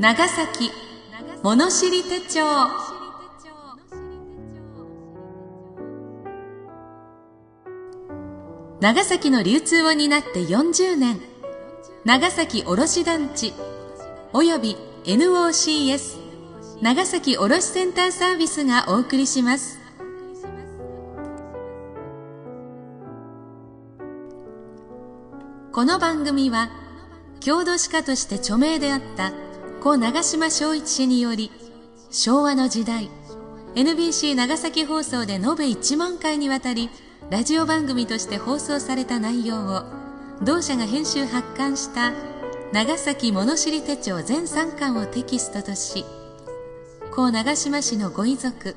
長崎物知り手帳。長崎の流通を担って40年。長崎卸団地および NOCS 長崎卸センターサービスがお送りします。この番組は郷土史家として著名であった故長島昭一氏により昭和の時代 NBC 長崎放送で延べ1万回にわたりラジオ番組として放送された内容を同社が編集発刊した長崎物知り手帳全3巻をテキストとし故長島市のご遺族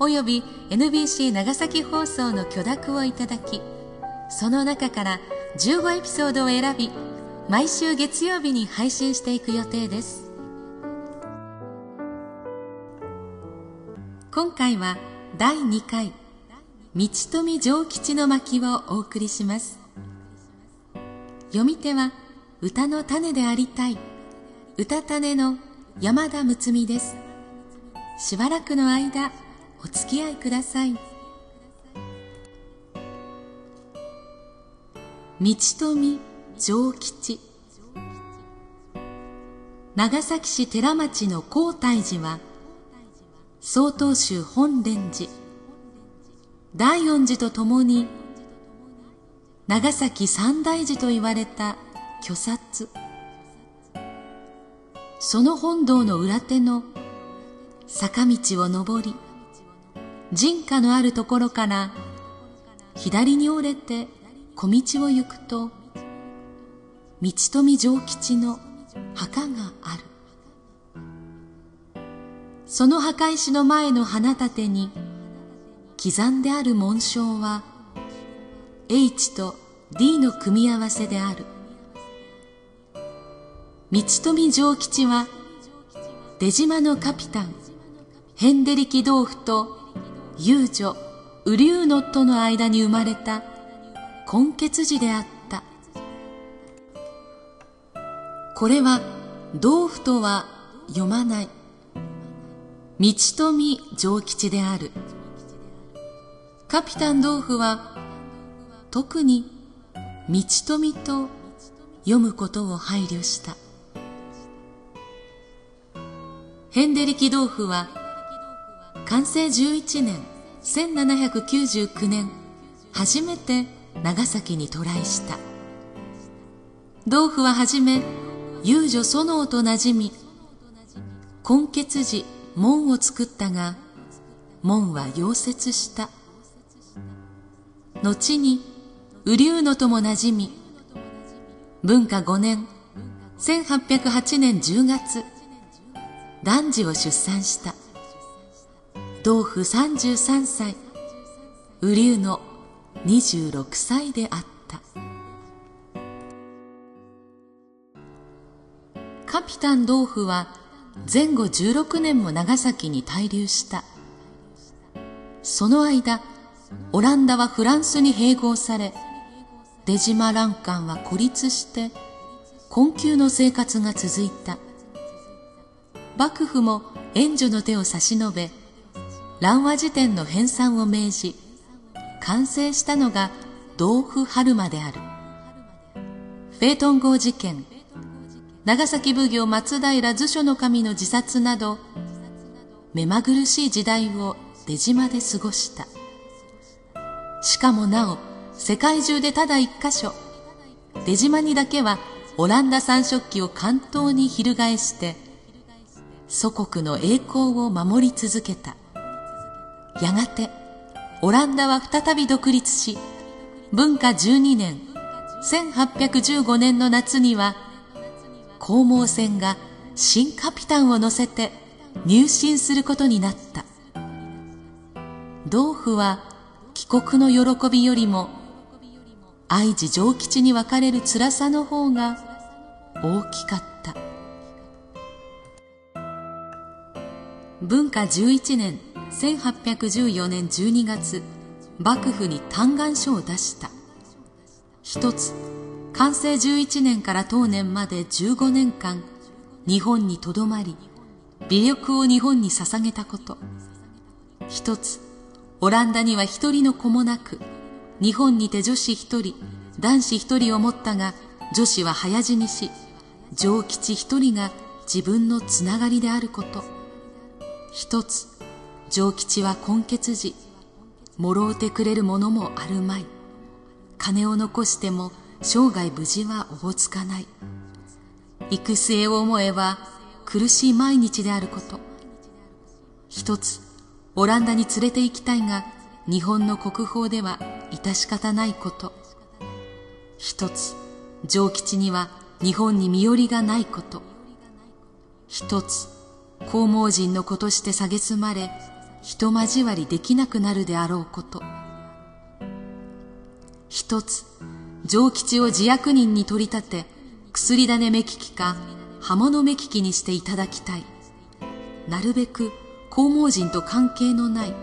および NBC 長崎放送の許諾をいただきその中から15エピソードを選び毎週月曜日に配信していく予定です。今回は第2回道富城吉の巻をお送りします。読み手は歌の種でありたい歌種の山田睦美です。しばらくの間お付き合いください。道富城吉。長崎市寺町の高泰寺は曹洞宗本蓮寺。大恩寺とともに長崎三大寺と言われた巨殺。その本堂の裏手の坂道を登り人家のあるところから左に折れて小道を行くと道富城吉の墓がある。その墓石の前の花立てに刻んである紋章は H と D の組み合わせである。道富城吉は出島のカピタンヘンデリキ豆腐と遊女ウリューノットの間に生まれた根血児であった。これは豆腐とは読まない。道富城吉である。カピタン豆腐は特に道富と読むことを配慮した。ヘンデリキ豆腐は完成11年1799年初めて長崎に渡来した。豆腐ははじめ遊女園王となじみ根血寺門を作ったが門は溶接した。後に雨竜のともなじみ文化5年1808年10月男児を出産した。同父33歳雨竜の26歳であった。カピタン豆腐は前後16年も長崎に滞留した。その間オランダはフランスに併合され出島欄干は孤立して困窮の生活が続いた。幕府も援助の手を差し伸べ蘭和辞典の編纂を命じ完成したのが豆腐春馬である。フェートン号事件長崎奉行松平図書の神の自殺など目まぐるしい時代を出島で過ごした。しかもなお世界中でただ一箇所出島にだけはオランダ三色旗を関東に翻して祖国の栄光を守り続けた。やがてオランダは再び独立し文化12年1815年の夏には黄毛船が新カピタンを乗せて入信することになった。豆腐は帰国の喜びよりも愛知上吉に別れる辛さの方が大きかった。文化11年1814年12月幕府に嘆願書を出した。一つ完成11年から当年まで15年間日本にとどまり微力を日本に捧げたこと。一つオランダには一人の子もなく日本にて女子一人男子一人を持ったが女子は早死にし上吉一人が自分のつながりであること。一つ上吉は根血時もろうてくれるものもあるまい。金を残しても生涯無事はおぼつかない。行く末を思えば苦しい毎日であること。一つオランダに連れて行きたいが日本の国宝では致し方ないこと。一つ上吉には日本に身寄りがないこと。一つ黄毛人の子として蔑まれ人交わりできなくなるであろうこと。一つ上吉を自役人に取り立て薬種目利きか刃物目利きにしていただきたい。なるべく黄毛人と関係のない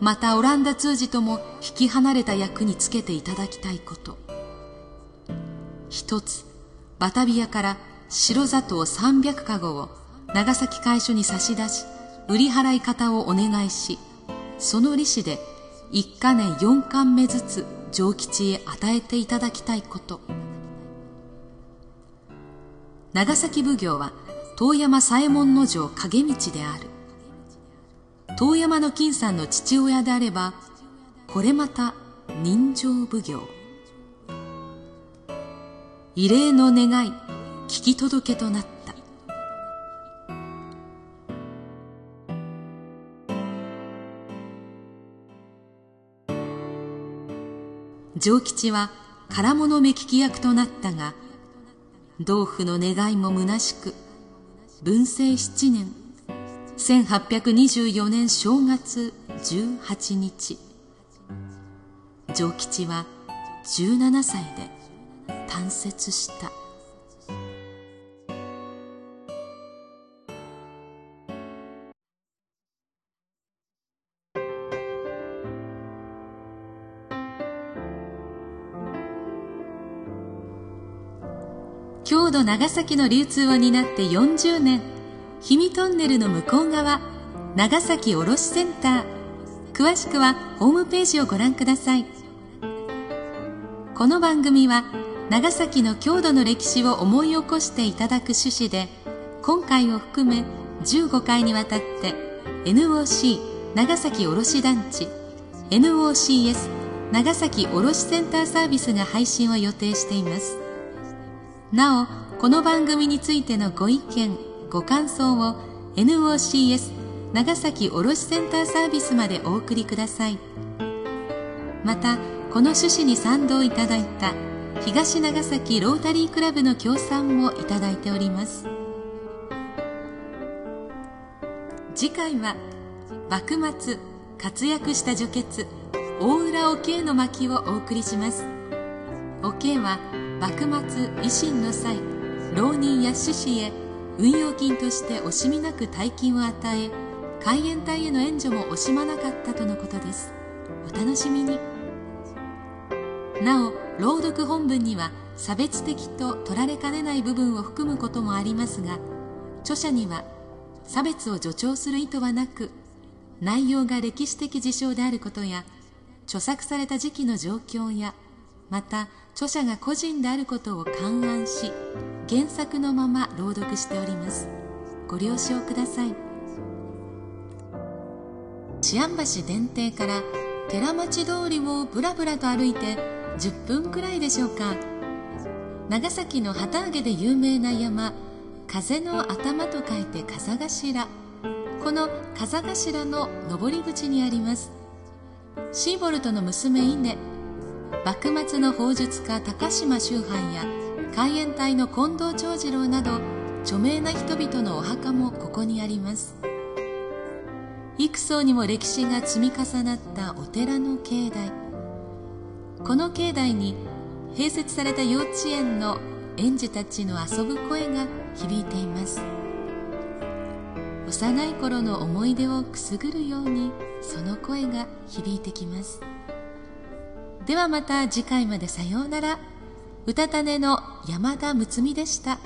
またオランダ通じとも引き離れた役につけていただきたいこと。一つバタビアから白砂糖300かごを長崎会所に差し出し売り払い方をお願いしその利子で一か年四貫目ずつ上吉へ与えていただきたいこと。長崎奉行は遠山左衛門の城影道である。遠山の金さんの父親であればこれまた人情奉行。異例の願い聞き届けとなった。上吉は唐物目利き役となったが同府の願いも虚しく文政七年1824年正月18日。上吉は17歳で誕節した。長崎の流通を担って40年。氷見トンネルの向こう側長崎卸センター。詳しくはホームページをご覧ください。この番組は長崎の郷土の歴史を思い起こしていただく趣旨で今回を含め15回にわたって NOC 長崎卸団地 NOCS 長崎卸センターサービスが配信を予定しています。なおこの番組についてのご意見ご感想を NOCS 長崎卸センターサービスまでお送りください。またこの趣旨に賛同いただいた東長崎ロータリークラブの協賛もいただいております。次回は幕末活躍した女傑大浦お慶の巻をお送りします。お慶は幕末維新の際浪人や志士へ運用金として惜しみなく大金を与え海援隊への援助も惜しまなかったとのことです。お楽しみに。なお朗読本文には差別的と取られかねない部分を含むこともありますが著者には差別を助長する意図はなく内容が歴史的事象であることや著作された時期の状況やまた著者が個人であることを勘案し原作のまま朗読しております。ご了承ください。治安橋電停から寺町通りをぶらぶらと歩いて10分くらいでしょうか。長崎の旗揚げで有名な山風の頭と書いて風頭。この風頭の登り口にあります。シーボルトの娘稲幕末の砲術家高島秋藩や海援隊の近藤長次郎など著名な人々のお墓もここにあります。幾層にも歴史が積み重なったお寺の境内。この境内に併設された幼稚園の園児たちの遊ぶ声が響いています。幼い頃の思い出をくすぐるようにその声が響いてきます。ではまた次回までさようなら。歌種の山田睦美でした。